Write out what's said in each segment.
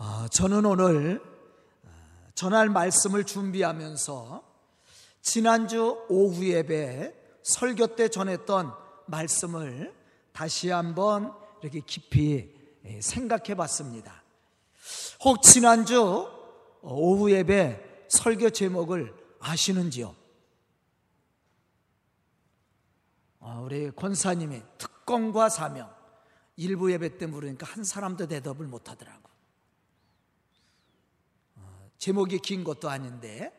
어, 저는 오늘 어, 전할 말씀을 준비하면서 지난주 오후 예배 설교 때 전했던 말씀을 다시 한번 이렇게 깊이 예, 생각해 봤습니다. 혹 지난주 오후 예배 설교 제목을 아시는지요? 어, 우리 권사님이 특권과 사명 일부 예배 때 물으니까 한 사람도 대답을 못 하더라고. 어, 제목이 긴 것도 아닌데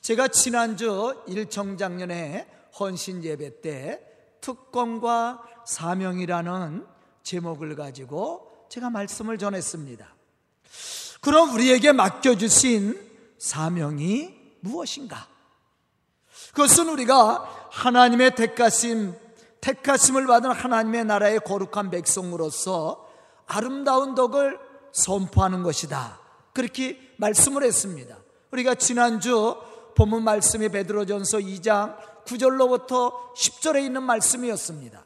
제가 지난주 일청장년에 헌신 예배 때 특권과 사명이라는 제목을 가지고 제가 말씀을 전했습니다. 그럼 우리에게 맡겨주신 사명이 무엇인가? 그것은 우리가 하나님의 택하심, 택하심을 받은 하나님의 나라의 거룩한 백성으로서 아름다운 덕을 선포하는 것이다. 그렇게 말씀을 했습니다. 우리가 지난주 본문 말씀이 베드로전서 2장 9절로부터 10절에 있는 말씀이었습니다.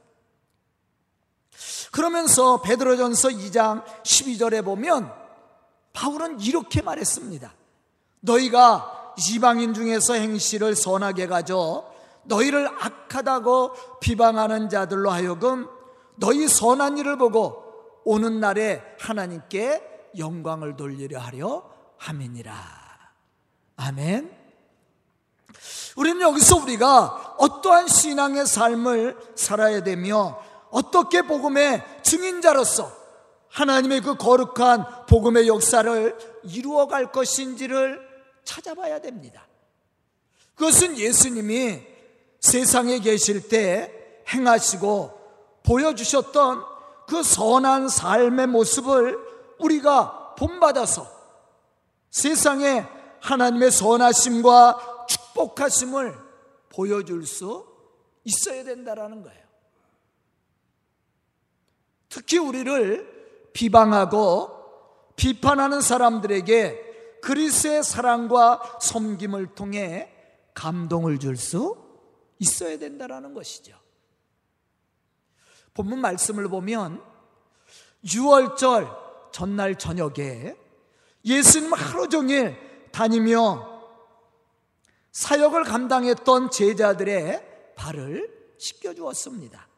그러면서 베드로전서 2장 12절에 보면 바울은 이렇게 말했습니다. 너희가 이방인 중에서 행실을 선하게 가져 너희를 악하다고 비방하는 자들로 하여금 너희 선한 일을 보고 오는 날에 하나님께 영광을 돌리려 하려 함이니라. 아멘. 우리는 여기서 우리가 어떠한 신앙의 삶을 살아야 되며 어떻게 복음의 증인자로서 하나님의 그 거룩한 복음의 역사를 이루어 갈 것인지를 찾아봐야 됩니다. 그것은 예수님이 세상에 계실 때 행하시고 보여주셨던 그 선한 삶의 모습을 우리가 본받아서 세상에 하나님의 선하심과 축복하심을 보여줄 수 있어야 된다라는 거예요. 특히 우리를 비방하고 비판하는 사람들에게 그리스의 사랑과 섬김을 통해 감동을 줄 수 있어야 된다라는 것이죠. 본문 말씀을 보면 6월절 전날 저녁에 예수님 하루 종일 다니며 사역을 감당했던 제자들의 발을 씻겨 주었습니다.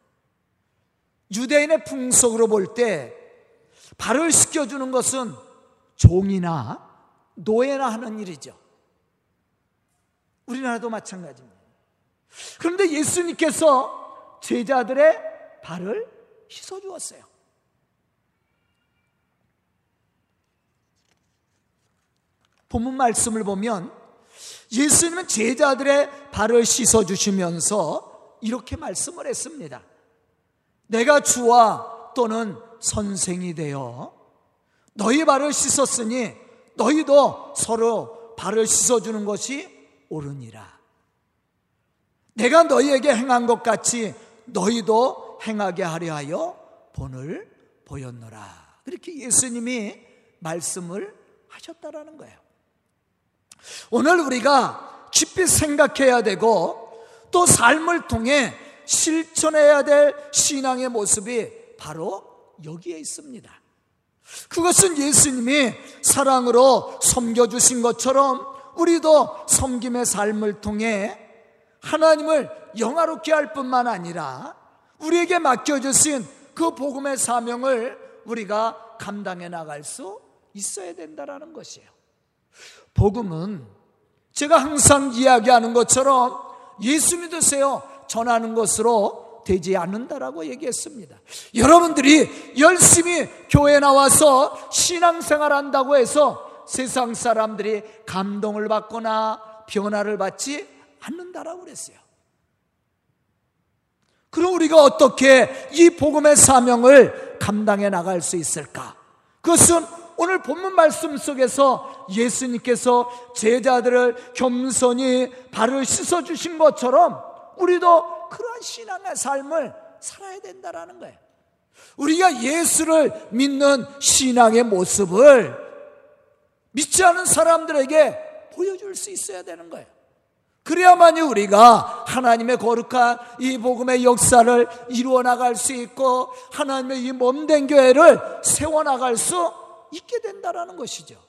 유대인의 풍속으로 볼 때 발을 씻겨주는 것은 종이나 노예나 하는 일이죠. 우리나라도 마찬가지입니다. 그런데 예수님께서 제자들의 발을 씻어 주었어요. 본문 말씀을 보면 예수님은 제자들의 발을 씻어 주시면서 이렇게 말씀을 했습니다. 내가 주와 또는 선생이 되어 너희 발을 씻었으니 너희도 서로 발을 씻어 주는 것이 옳으니라. 내가 너희에게 행한 것 같이 너희도 행하게 하려 하여 본을 보였노라. 그렇게 예수님이 말씀을 하셨다라는 거예요. 오늘 우리가 깊이 생각해야 되고 또 삶을 통해 실천해야 될 신앙의 모습이 바로 여기에 있습니다. 그것은 예수님이 사랑으로 섬겨주신 것처럼 우리도 섬김의 삶을 통해 하나님을 영화롭게 할 뿐만 아니라 우리에게 맡겨주신 그 복음의 사명을 우리가 감당해 나갈 수 있어야 된다는 것이에요. 복음은 제가 항상 이야기하는 것처럼 예수 믿으세요. 전하는 것으로 되지 않는다라고 얘기했습니다. 여러분들이 열심히 교회 나와서 신앙생활 한다고 해서 세상 사람들이 감동을 받거나 변화를 받지 않는다라고 그랬어요. 그럼 우리가 어떻게 이 복음의 사명을 감당해 나갈 수 있을까? 그것은 오늘 본문 말씀 속에서 예수님께서 제자들을 겸손히 발을 씻어 주신 것처럼 우리도 그러한 신앙의 삶을 살아야 된다라는 거예요. 우리가 예수를 믿는 신앙의 모습을 믿지 않은 사람들에게 보여줄 수 있어야 되는 거예요. 그래야만이 우리가 하나님의 거룩한 이 복음의 역사를 이루어 나갈 수 있고 하나님의 이 몸된 교회를 세워 나갈 수 있게 된다라는 것이죠.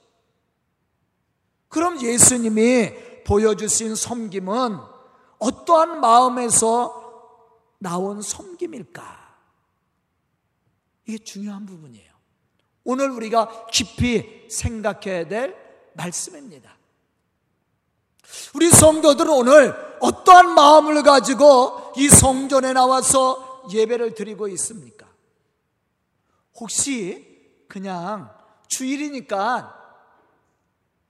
그럼 예수님이 보여주신 섬김은 어떠한 마음에서 나온 섬김일까? 이게 중요한 부분이에요. 오늘 우리가 깊이 생각해야 될 말씀입니다. 우리 성도들은 오늘 어떠한 마음을 가지고 이 성전에 나와서 예배를 드리고 있습니까? 혹시 그냥 주일이니까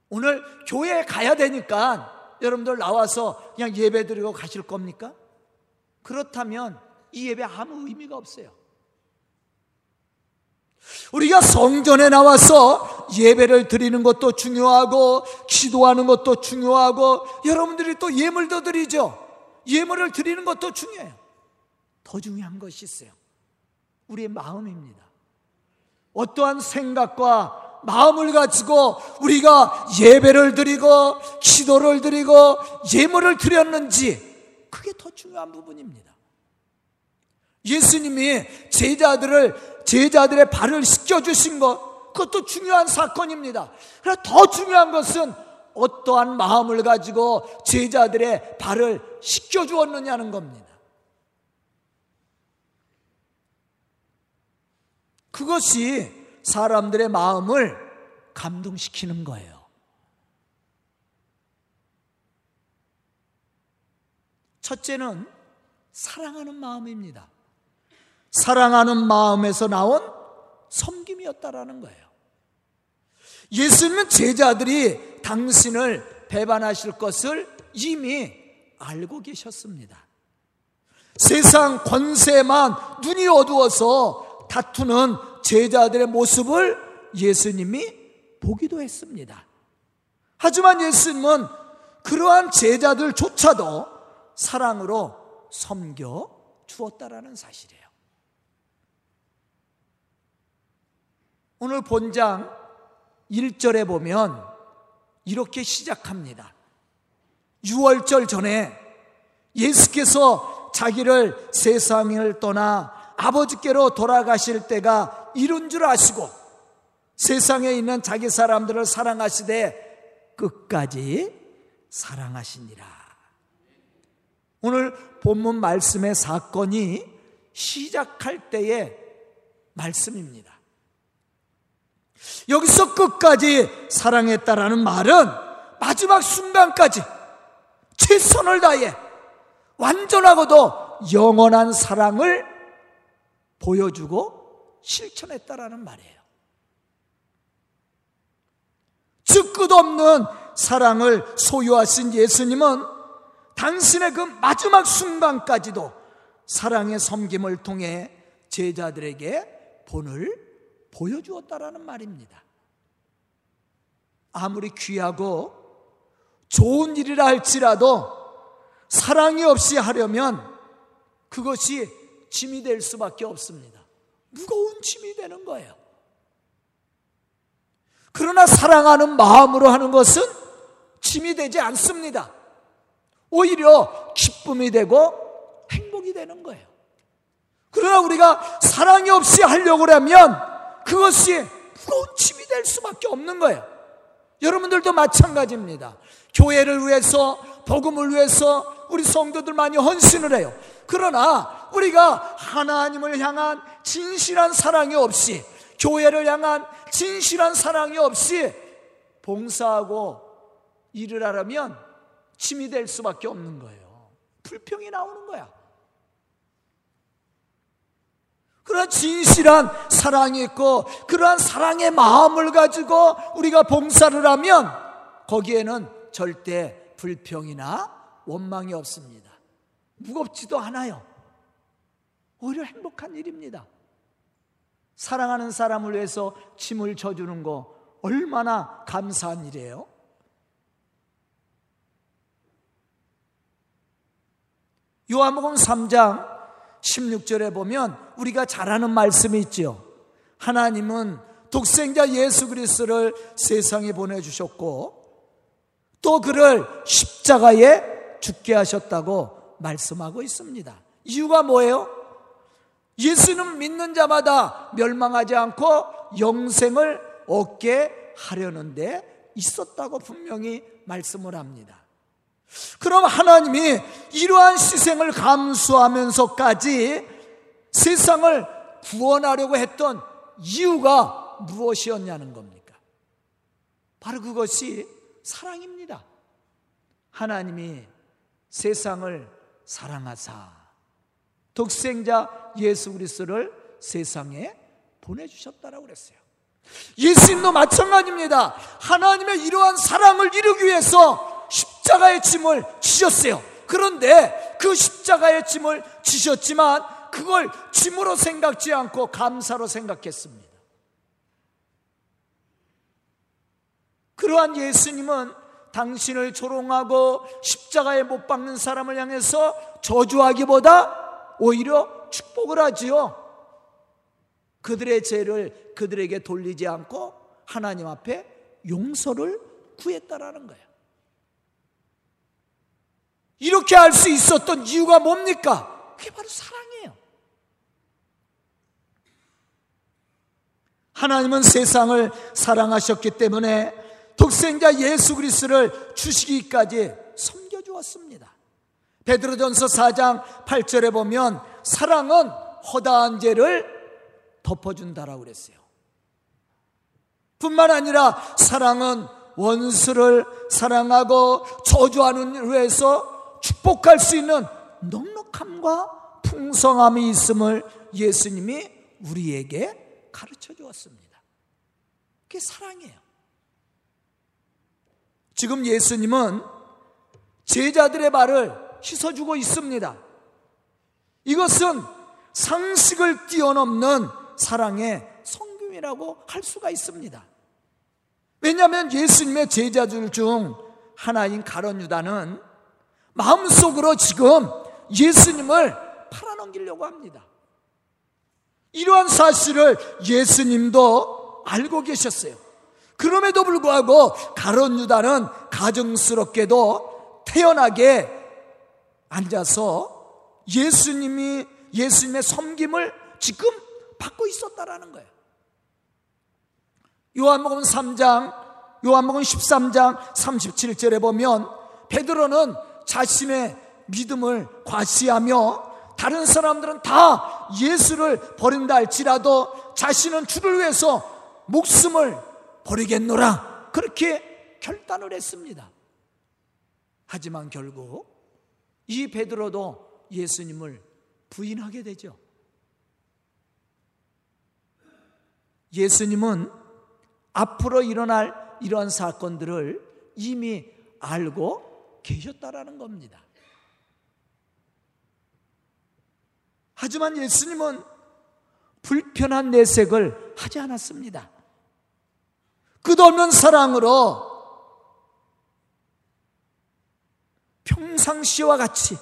오늘 교회에 가야 되니까 여러분들 나와서 그냥 예배 드리고 가실 겁니까? 그렇다면 이 예배 아무 의미가 없어요. 우리가 성전에 나와서 예배를 드리는 것도 중요하고 기도하는 것도 중요하고 여러분들이 또 예물도 드리죠. 예물을 드리는 것도 중요해요. 더 중요한 것이 있어요. 우리의 마음입니다. 어떠한 생각과 마음을 가지고 우리가 예배를 드리고 기도를 드리고 예물을 드렸는지 그게 더 중요한 부분입니다. 예수님이 제자들을 제자들의 발을 씻겨 주신 것 그것도 중요한 사건입니다. 그러나 더 중요한 것은 어떠한 마음을 가지고 제자들의 발을 씻겨 주었느냐는 겁니다. 그것이 사람들의 마음을 감동시키는 거예요. 첫째는 사랑하는 마음입니다. 사랑하는 마음에서 나온 섬김이었다라는 거예요. 예수님은 제자들이 당신을 배반하실 것을 이미 알고 계셨습니다. 세상 권세만 눈이 어두워서 다투는 제자들의 모습을 예수님이 보기도 했습니다. 하지만 예수님은 그러한 제자들조차도 사랑으로 섬겨 주었다라는 사실이에요. 오늘 본장 1절에 보면 이렇게 시작합니다. 6월절 전에 예수께서 자기를 세상을 떠나 아버지께로 돌아가실 때가 이른 줄 아시고 세상에 있는 자기 사람들을 사랑하시되 끝까지 사랑하시니라. 오늘 본문 말씀의 사건이 시작할 때의 말씀입니다. 여기서 끝까지 사랑했다라는 말은 마지막 순간까지 최선을 다해 완전하고도 영원한 사랑을 보여주고 실천했다라는 말이에요. 즉 끝없는 사랑을 소유하신 예수님은 당신의 그 마지막 순간까지도 사랑의 섬김을 통해 제자들에게 본을 보여주었다라는 말입니다. 아무리 귀하고 좋은 일이라 할지라도 사랑이 없이 하려면 그것이 짐이 될 수밖에 없습니다. 무거운 짐이 되는 거예요. 그러나 사랑하는 마음으로 하는 것은 짐이 되지 않습니다. 오히려 기쁨이 되고 행복이 되는 거예요. 그러나 우리가 사랑이 없이 하려고 하면 그것이 무거운 짐이 될 수밖에 없는 거예요. 여러분들도 마찬가지입니다. 교회를 위해서, 복음을 위해서 우리 성도들 많이 헌신을 해요. 그러나 우리가 하나님을 향한 진실한 사랑이 없이, 교회를 향한 진실한 사랑이 없이 봉사하고 일을 하려면 짐이 될 수밖에 없는 거예요. 불평이 나오는 거야. 그런 진실한 사랑이 있고 그러한 사랑의 마음을 가지고 우리가 봉사를 하면 거기에는 절대 불평이나 원망이 없습니다. 무겁지도 않아요. 오히려 행복한 일입니다. 사랑하는 사람을 위해서 침을 져주는 거 얼마나 감사한 일이에요. 요한복음 3장 16절에 보면 우리가 잘 아는 말씀이 있죠. 하나님은 독생자 예수 그리스도를 세상에 보내 주셨고 또 그를 십자가에 죽게 하셨다고 말씀하고 있습니다. 이유가 뭐예요? 예수는 믿는 자마다 멸망하지 않고 영생을 얻게 하려는데 있었다고 분명히 말씀을 합니다. 그럼 하나님이 이러한 희생을 감수하면서까지 세상을 구원하려고 했던 이유가 무엇이었냐는 겁니까? 바로 그것이 사랑입니다. 하나님이 세상을 사랑하사 독생자 예수 그리스도를 세상에 보내주셨다라고 그랬어요. 예수님도 마찬가지입니다. 하나님의 이러한 사랑을 이루기 위해서 십자가의 짐을 지셨어요. 그런데 그 십자가의 짐을 지셨지만 그걸 짐으로 생각지 않고 감사로 생각했습니다. 그러한 예수님은 당신을 조롱하고 십자가에 못 박는 사람을 향해서 저주하기보다 오히려 축복을 하지요. 그들의 죄를 그들에게 돌리지 않고 하나님 앞에 용서를 구했다라는 거예요. 이렇게 할 수 있었던 이유가 뭡니까? 그게 바로 사랑이에요. 하나님은 세상을 사랑하셨기 때문에 독생자 예수 그리스도를 주시기까지 섬겨 주었습니다. 베드로전서 4장 8절에 보면 사랑은 허다한 죄를 덮어준다라고 그랬어요. 뿐만 아니라 사랑은 원수를 사랑하고 저주하는 위해서 축복할 수 있는 넉넉함과 풍성함이 있음을 예수님이 우리에게 가르쳐 주었습니다. 그게 사랑이에요. 지금 예수님은 제자들의 말을 씻어주고 있습니다. 이것은 상식을 뛰어넘는 사랑의 성금이라고 할 수가 있습니다. 왜냐하면 예수님의 제자들 중 하나인 가론 유다는 마음속으로 지금 예수님을 팔아넘기려고 합니다. 이러한 사실을 예수님도 알고 계셨어요. 그럼에도 불구하고 가론 유다는 가정스럽게도 태연하게 앉아서 예수님이 예수님의 섬김을 지금 받고 있었다라는 거예요. 요한복음 3장, 요한복음 13장 37절에 보면 베드로는 자신의 믿음을 과시하며 다른 사람들은 다 예수를 버린다 할지라도 자신은 주를 위해서 목숨을 버리겠노라. 그렇게 결단을 했습니다. 하지만 결국 이 베드로도 예수님을 부인하게 되죠. 예수님은 앞으로 일어날 이러한 사건들을 이미 알고 계셨다라는 겁니다. 하지만 예수님은 불편한 내색을 하지 않았습니다. 끝없는 사랑으로 평상시와 같이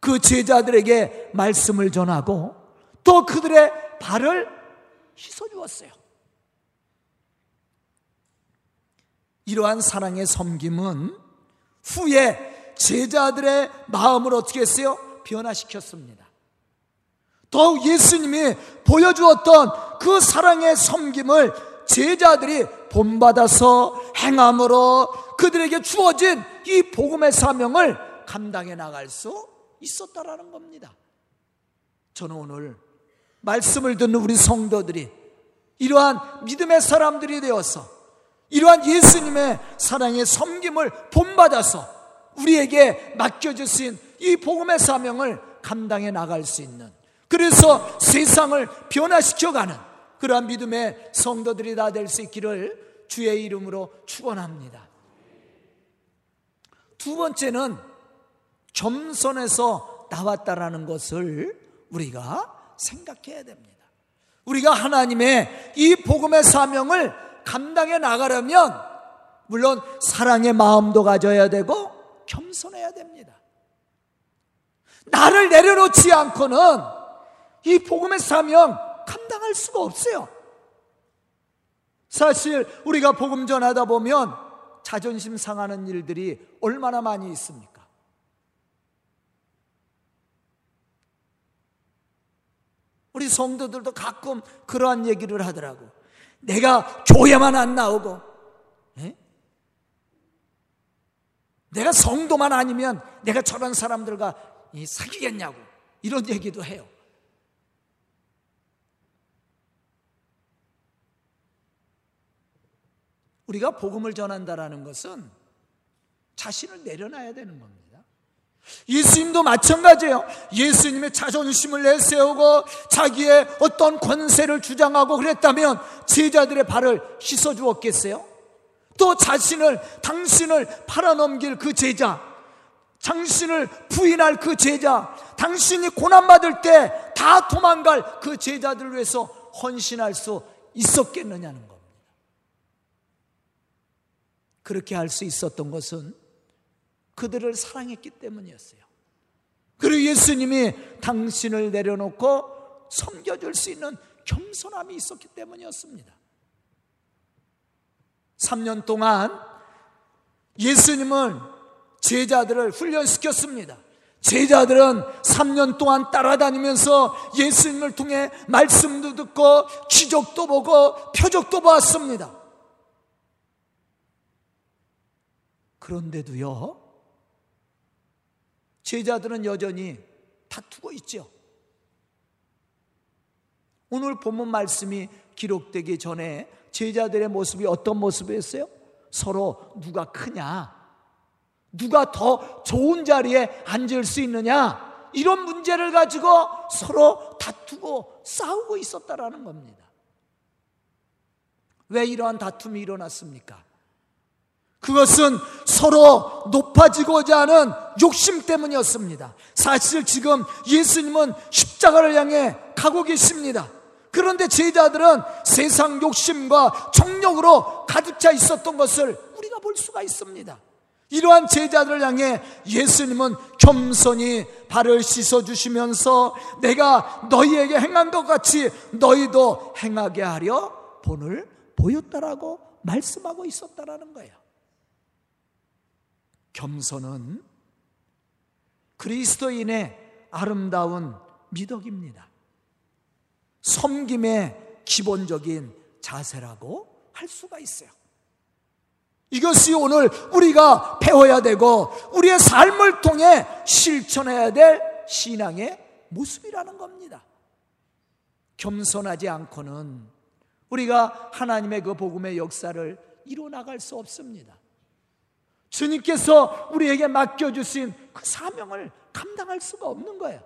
그 제자들에게 말씀을 전하고 또 그들의 발을 씻어 주었어요. 이러한 사랑의 섬김은 후에 제자들의 마음을 어떻게 했어요? 변화시켰습니다. 더욱 예수님이 보여주었던 그 사랑의 섬김을 제자들이 본받아서 행함으로 그들에게 주어진 이 복음의 사명을 감당해 나갈 수 있었다라는 겁니다. 저는 오늘 말씀을 듣는 우리 성도들이 이러한 믿음의 사람들이 되어서 이러한 예수님의 사랑의 섬김을 본받아서 우리에게 맡겨주신 이 복음의 사명을 감당해 나갈 수 있는 그래서 세상을 변화시켜가는 그러한 믿음의 성도들이 다 될 수 있기를 주의 이름으로 축원합니다. 두 번째는 겸손에서 나왔다라는 것을 우리가 생각해야 됩니다. 우리가 하나님의 이 복음의 사명을 감당해 나가려면 물론 사랑의 마음도 가져야 되고 겸손해야 됩니다. 나를 내려놓지 않고는 이 복음의 사명 감당할 수가 없어요. 사실 우리가 복음 전하다 보면 자존심 상하는 일들이 얼마나 많이 있습니까? 우리 성도들도 가끔 그러한 얘기를 하더라고. 내가 교회만 안 나오고, 에? 내가 성도만 아니면 내가 저런 사람들과 사귀겠냐고, 이런 얘기도 해요. 우리가 복음을 전한다라는 것은 자신을 내려놔야 되는 겁니다. 예수님도 마찬가지예요. 예수님의 자존심을 내세우고 자기의 어떤 권세를 주장하고 그랬다면 제자들의 발을 씻어 주었겠어요? 또 자신을 당신을 팔아넘길 그 제자, 당신을 부인할 그 제자, 당신이 고난 받을 때 다 도망갈 그 제자들을 위해서 헌신할 수 있었겠느냐는 겁니다. 그렇게 할 수 있었던 것은 그들을 사랑했기 때문이었어요. 그리고 예수님이 당신을 내려놓고 섬겨줄 수 있는 겸손함이 있었기 때문이었습니다. 3년 동안 예수님은 제자들을 훈련시켰습니다. 제자들은 3년 동안 따라다니면서 예수님을 통해 말씀도 듣고 기적도 보고 표적도 보았습니다. 그런데도요, 제자들은 여전히 다투고 있죠. 오늘 본문 말씀이 기록되기 전에 제자들의 모습이 어떤 모습이었어요? 서로 누가 크냐? 누가 더 좋은 자리에 앉을 수 있느냐? 이런 문제를 가지고 서로 다투고 싸우고 있었다라는 겁니다. 왜 이러한 다툼이 일어났습니까? 그것은 서로 높아지고자 하는 욕심 때문이었습니다. 사실 지금 예수님은 십자가를 향해 가고 계십니다. 그런데 제자들은 세상 욕심과 정력으로 가득 차 있었던 것을 우리가 볼 수가 있습니다. 이러한 제자들을 향해 예수님은 겸손히 발을 씻어 주시면서 내가 너희에게 행한 것 같이 너희도 행하게 하려 본을 보였다라고 말씀하고 있었다라는 거예요. 겸손은 그리스도인의 아름다운 미덕입니다. 섬김의 기본적인 자세라고 할 수가 있어요. 이것이 오늘 우리가 배워야 되고 우리의 삶을 통해 실천해야 될 신앙의 모습이라는 겁니다. 겸손하지 않고는 우리가 하나님의 그 복음의 역사를 이뤄나갈 수 없습니다. 주님께서 우리에게 맡겨주신 그 사명을 감당할 수가 없는 거예요.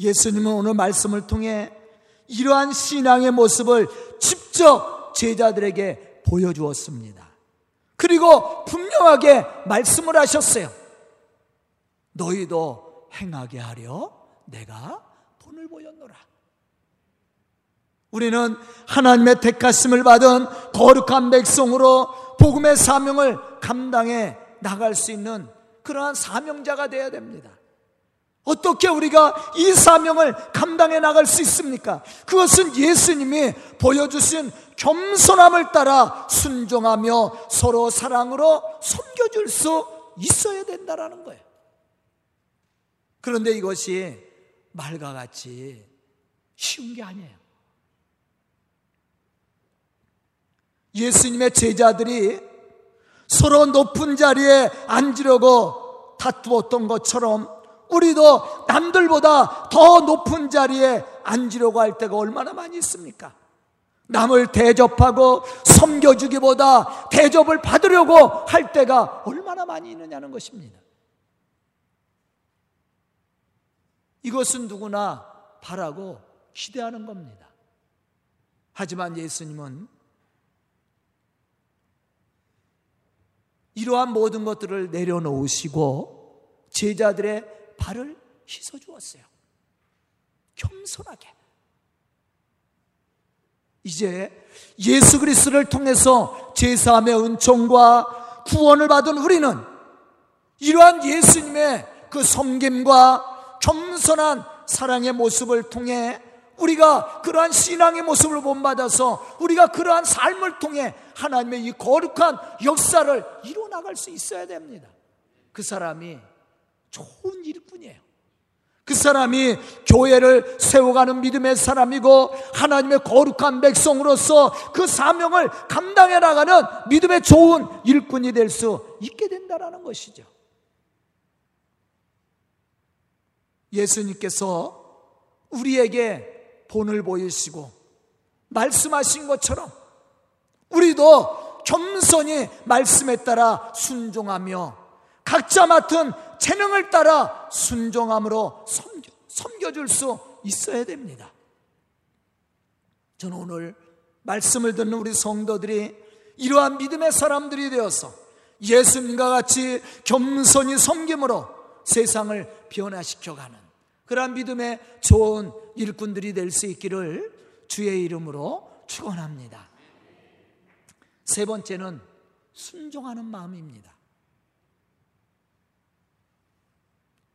예수님은 오늘 말씀을 통해 이러한 신앙의 모습을 직접 제자들에게 보여주었습니다. 그리고 분명하게 말씀을 하셨어요. 너희도 행하게 하려 내가 돈을 보였노라. 우리는 하나님의 택하심을 받은 거룩한 백성으로 복음의 사명을 감당해 나갈 수 있는 그러한 사명자가 되어야 됩니다. 어떻게 우리가 이 사명을 감당해 나갈 수 있습니까? 그것은 예수님이 보여주신 겸손함을 따라 순종하며 서로 사랑으로 섬겨줄 수 있어야 된다라는 거예요. 그런데 이것이 말과 같이 쉬운 게 아니에요. 예수님의 제자들이 서로 높은 자리에 앉으려고 다투었던 것처럼 우리도 남들보다 더 높은 자리에 앉으려고 할 때가 얼마나 많이 있습니까? 남을 대접하고 섬겨주기보다 대접을 받으려고 할 때가 얼마나 많이 있느냐는 것입니다. 이것은 누구나 바라고 기대하는 겁니다. 하지만 예수님은 이러한 모든 것들을 내려놓으시고 제자들의 발을 씻어 주었어요. 겸손하게. 이제 예수 그리스도를 통해서 제사함의 은총과 구원을 받은 우리는 이러한 예수님의 그 섬김과 겸손한 사랑의 모습을 통해 우리가 그러한 신앙의 모습을 본받아서 우리가 그러한 삶을 통해 하나님의 이 거룩한 역사를 이루어나갈 수 있어야 됩니다. 그 사람이 좋은 일뿐이에요. 그 사람이 교회를 세워가는 믿음의 사람이고 하나님의 거룩한 백성으로서 그 사명을 감당해 나가는 믿음의 좋은 일꾼이 될 수 있게 된다라는 것이죠. 예수님께서 우리에게 본을 보이시고 말씀하신 것처럼 우리도 겸손히 말씀에 따라 순종하며 각자 맡은 재능을 따라 순종함으로 섬겨, 섬겨줄 수 있어야 됩니다. 저는 오늘 말씀을 듣는 우리 성도들이 이러한 믿음의 사람들이 되어서 예수님과 같이 겸손히 섬김으로 세상을 변화시켜가는 그러한 믿음의 좋은 일꾼들이 될 수 있기를 주의 이름으로 축원합니다. 세 번째는 순종하는 마음입니다.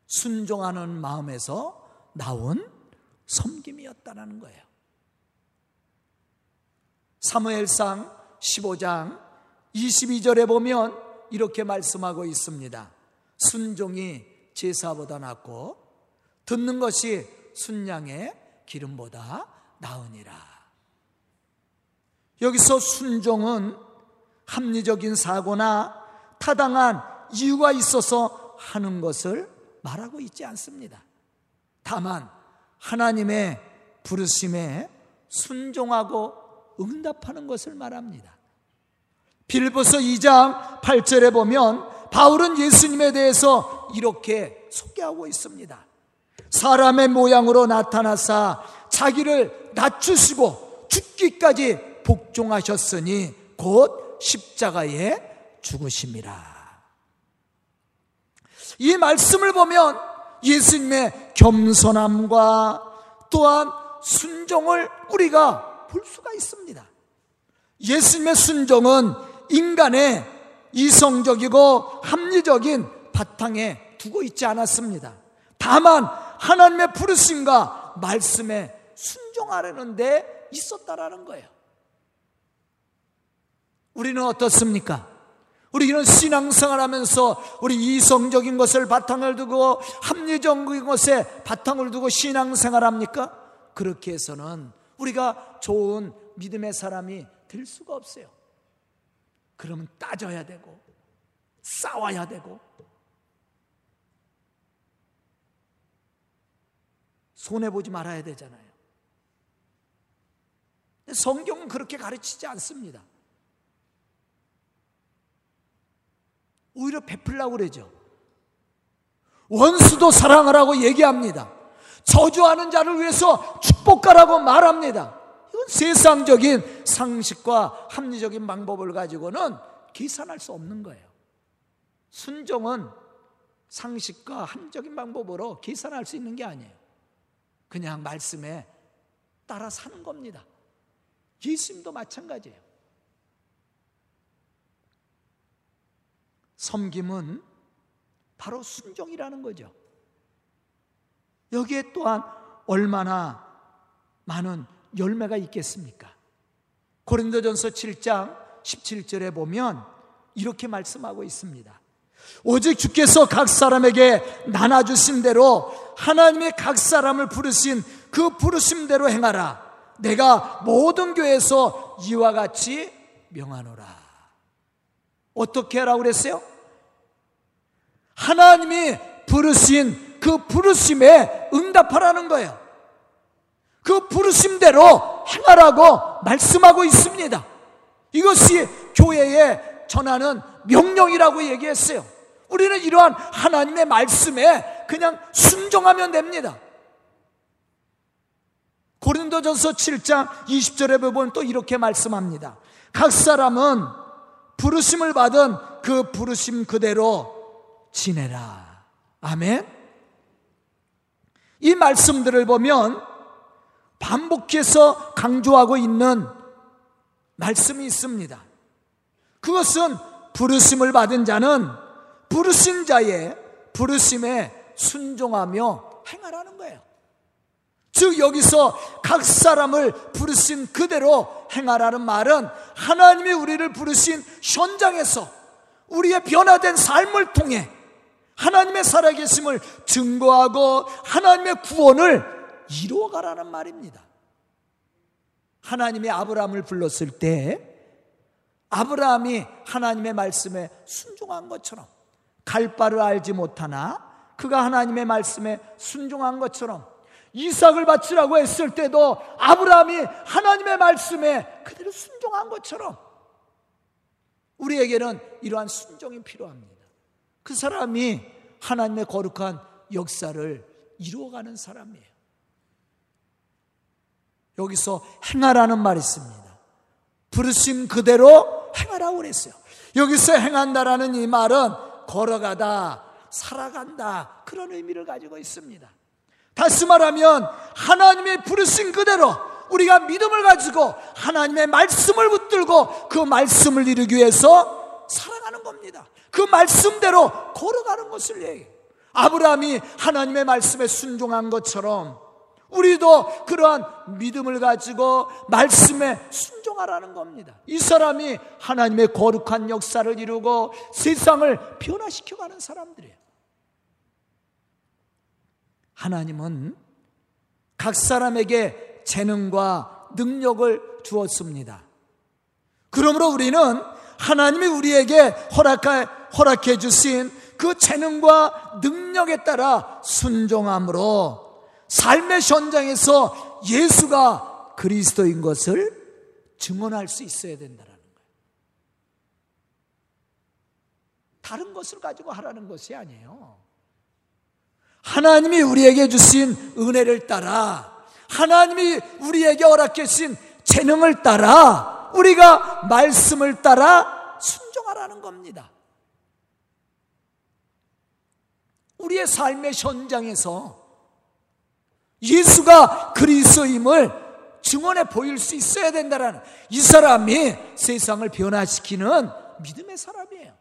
순종하는 마음에서 나온 섬김이었다는 거예요. 사무엘상 15장 22절에 보면 이렇게 말씀하고 있습니다. 순종이 제사보다 낫고 듣는 것이 순양의 기름보다 나으니라. 여기서 순종은 합리적인 사고나 타당한 이유가 있어서 하는 것을 말하고 있지 않습니다. 다만 하나님의 부르심에 순종하고 응답하는 것을 말합니다. 빌보서 2장 8절에 보면 바울은 예수님에 대해서 이렇게 소개하고 있습니다. 사람의 모양으로 나타나사 자기를 낮추시고 죽기까지 복종하셨으니 곧 십자가에 죽으심이라. 이 말씀을 보면 예수님의 겸손함과 또한 순종을 우리가 볼 수가 있습니다. 예수님의 순종은 인간의 이성적이고 합리적인 바탕에 두고 있지 않았습니다. 다만 하나님의 부르심과 말씀에 순종하려는 데 있었다라는 거예요. 우리는 어떻습니까? 우리 이런 신앙생활 하면서 우리 이성적인 것을 바탕을 두고 합리적인 것에 바탕을 두고 신앙생활 합니까? 그렇게 해서는 우리가 좋은 믿음의 사람이 될 수가 없어요. 그러면 따져야 되고, 싸워야 되고, 손해보지 말아야 되잖아요. 성경은 그렇게 가르치지 않습니다. 오히려 베풀라고 그러죠. 원수도 사랑하라고 얘기합니다. 저주하는 자를 위해서 축복하라고 말합니다. 이건 세상적인 상식과 합리적인 방법을 가지고는 계산할 수 없는 거예요. 순종은 상식과 합리적인 방법으로 계산할 수 있는 게 아니에요. 그냥 말씀에 따라 사는 겁니다. 예수님도 마찬가지예요. 섬김은 바로 순종이라는 거죠. 여기에 또한 얼마나 많은 열매가 있겠습니까? 고린도전서 7장 17절에 보면 이렇게 말씀하고 있습니다. 오직 주께서 각 사람에게 나눠주신 대로 하나님의 각 사람을 부르신 그 부르심대로 행하라. 내가 모든 교회에서 이와 같이 명하노라. 어떻게 하라고 그랬어요? 하나님이 부르신 그 부르심에 응답하라는 거예요. 그 부르심대로 행하라고 말씀하고 있습니다. 이것이 교회에 전하는 명령이라고 얘기했어요. 우리는 이러한 하나님의 말씀에 그냥 순종하면 됩니다. 고린도전서 7장 20절에 보면 또 이렇게 말씀합니다. 각 사람은 부르심을 받은 그 부르심 그대로 지내라. 아멘. 이 말씀들을 보면 반복해서 강조하고 있는 말씀이 있습니다. 그것은 부르심을 받은 자는 부르신 자의 부르심에 순종하며 행하라는 거예요. 즉 여기서 각 사람을 부르신 그대로 행하라는 말은 하나님이 우리를 부르신 현장에서 우리의 변화된 삶을 통해 하나님의 살아계심을 증거하고 하나님의 구원을 이루어가라는 말입니다. 하나님이 아브라함을 불렀을 때 아브라함이 하나님의 말씀에 순종한 것처럼 갈 바를 알지 못하나 그가 하나님의 말씀에 순종한 것처럼 이삭을 바치라고 했을 때도 아브라함이 하나님의 말씀에 그대로 순종한 것처럼 우리에게는 이러한 순종이 필요합니다. 그 사람이 하나님의 거룩한 역사를 이루어가는 사람이에요. 여기서 행하라는 말이 있습니다. 부르심 그대로 행하라고 그랬어요. 여기서 행한다라는 이 말은 걸어가다, 살아간다 그런 의미를 가지고 있습니다. 다시 말하면 하나님의 부르신 그대로 우리가 믿음을 가지고 하나님의 말씀을 붙들고 그 말씀을 이루기 위해서 살아가는 겁니다. 그 말씀대로 걸어가는 것을 얘기해요. 아브라함이 하나님의 말씀에 순종한 것처럼 우리도 그러한 믿음을 가지고 말씀에 순종하라는 겁니다. 이 사람이 하나님의 거룩한 역사를 이루고 세상을 변화시켜가는 사람들이에요. 하나님은 각 사람에게 재능과 능력을 주었습니다. 그러므로 우리는 하나님이 우리에게 허락해, 허락해 주신 그 재능과 능력에 따라 순종함으로 삶의 현장에서 예수가 그리스도인 것을 증언할 수 있어야 된다는 거예요. 다른 것을 가지고 하라는 것이 아니에요. 하나님이 우리에게 주신 은혜를 따라 하나님이 우리에게 허락해 주신 재능을 따라 우리가 말씀을 따라 순종하라는 겁니다. 우리의 삶의 현장에서 예수가 그리스도임을 증언해 보일 수 있어야 된다는 이 사람이 세상을 변화시키는 믿음의 사람이에요.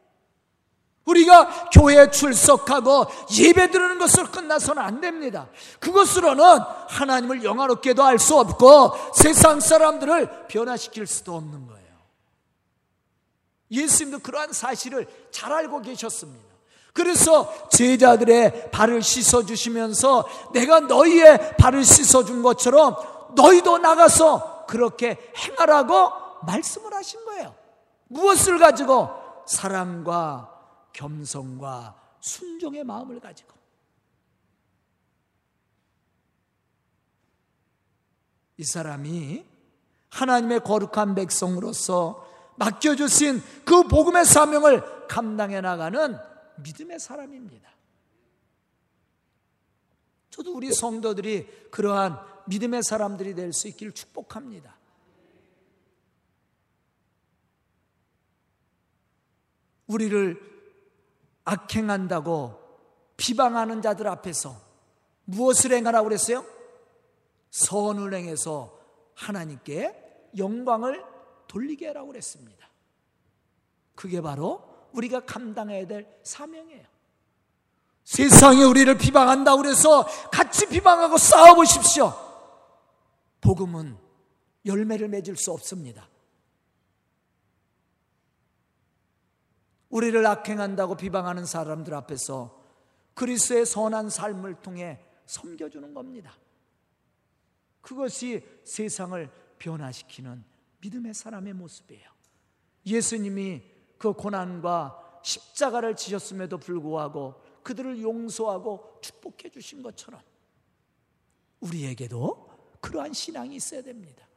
우리가 교회에 출석하고 예배 드리는 것으로 끝나서는 안 됩니다. 그것으로는 하나님을 영화롭게도 할수 없고 세상 사람들을 변화시킬 수도 없는 거예요. 예수님도 그러한 사실을 잘 알고 계셨습니다. 그래서 제자들의 발을 씻어 주시면서 내가 너희의 발을 씻어 준 것처럼 너희도 나가서 그렇게 행하라고 말씀을 하신 거예요. 무엇을 가지고 사랑과 겸손과 순종의 마음을 가지고 이 사람이 하나님의 거룩한 백성으로서 맡겨주신 그 복음의 사명을 감당해 나가는 믿음의 사람입니다. 저도 우리 성도들이 그러한 믿음의 사람들이 될 수 있기를 축복합니다. 우리를 악행한다고 비방하는 자들 앞에서 무엇을 행하라고 그랬어요? 선을 행해서 하나님께 영광을 돌리게 하라고 그랬습니다. 그게 바로 우리가 감당해야 될 사명이에요. 세상이 우리를 비방한다 그래서 같이 비방하고 싸워보십시오. 복음은 열매를 맺을 수 없습니다. 우리를 악행한다고 비방하는 사람들 앞에서 그리스의 선한 삶을 통해 섬겨주는 겁니다. 그것이 세상을 변화시키는 믿음의 사람의 모습이에요. 예수님이 그 고난과 십자가를 지셨음에도 불구하고 그들을 용서하고 축복해 주신 것처럼 우리에게도 그러한 신앙이 있어야 됩니다.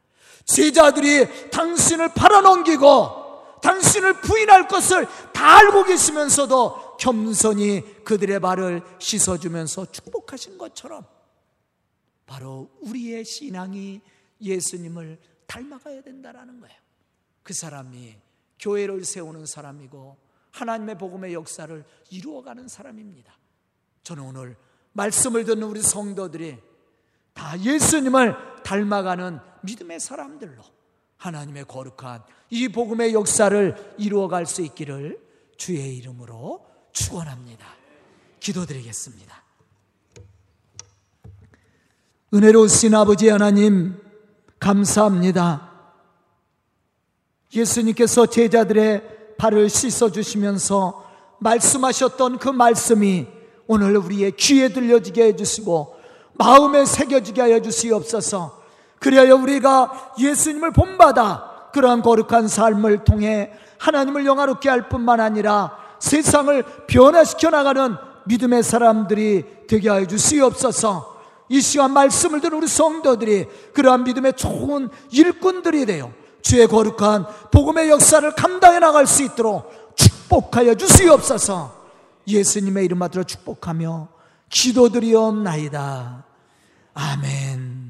제자들이 당신을 팔아넘기고 당신을 부인할 것을 다 알고 계시면서도 겸손히 그들의 발을 씻어주면서 축복하신 것처럼 바로 우리의 신앙이 예수님을 닮아가야 된다라는 거예요. 그 사람이 교회를 세우는 사람이고 하나님의 복음의 역사를 이루어가는 사람입니다. 저는 오늘 말씀을 듣는 우리 성도들이 다 예수님을 닮아가는 믿음의 사람들로 하나님의 거룩한 이 복음의 역사를 이루어갈 수 있기를 주의 이름으로 축원합니다. 기도드리겠습니다. 은혜로우신 아버지 하나님 감사합니다. 예수님께서 제자들의 발을 씻어 주시면서 말씀하셨던 그 말씀이 오늘 우리의 귀에 들려지게 해주시고 마음에 새겨지게 하여 주시옵소서. 그리하여 우리가 예수님을 본받아 그러한 거룩한 삶을 통해 하나님을 영화롭게 할 뿐만 아니라 세상을 변화시켜 나가는 믿음의 사람들이 되게 하여 주시옵소서. 이 시간 말씀을 들은 우리 성도들이 그러한 믿음의 좋은 일꾼들이 되어 주의 거룩한 복음의 역사를 감당해 나갈 수 있도록 축복하여 주시옵소서. 예수님의 이름 받들어 축복하며 기도드리옵나이다. 아멘.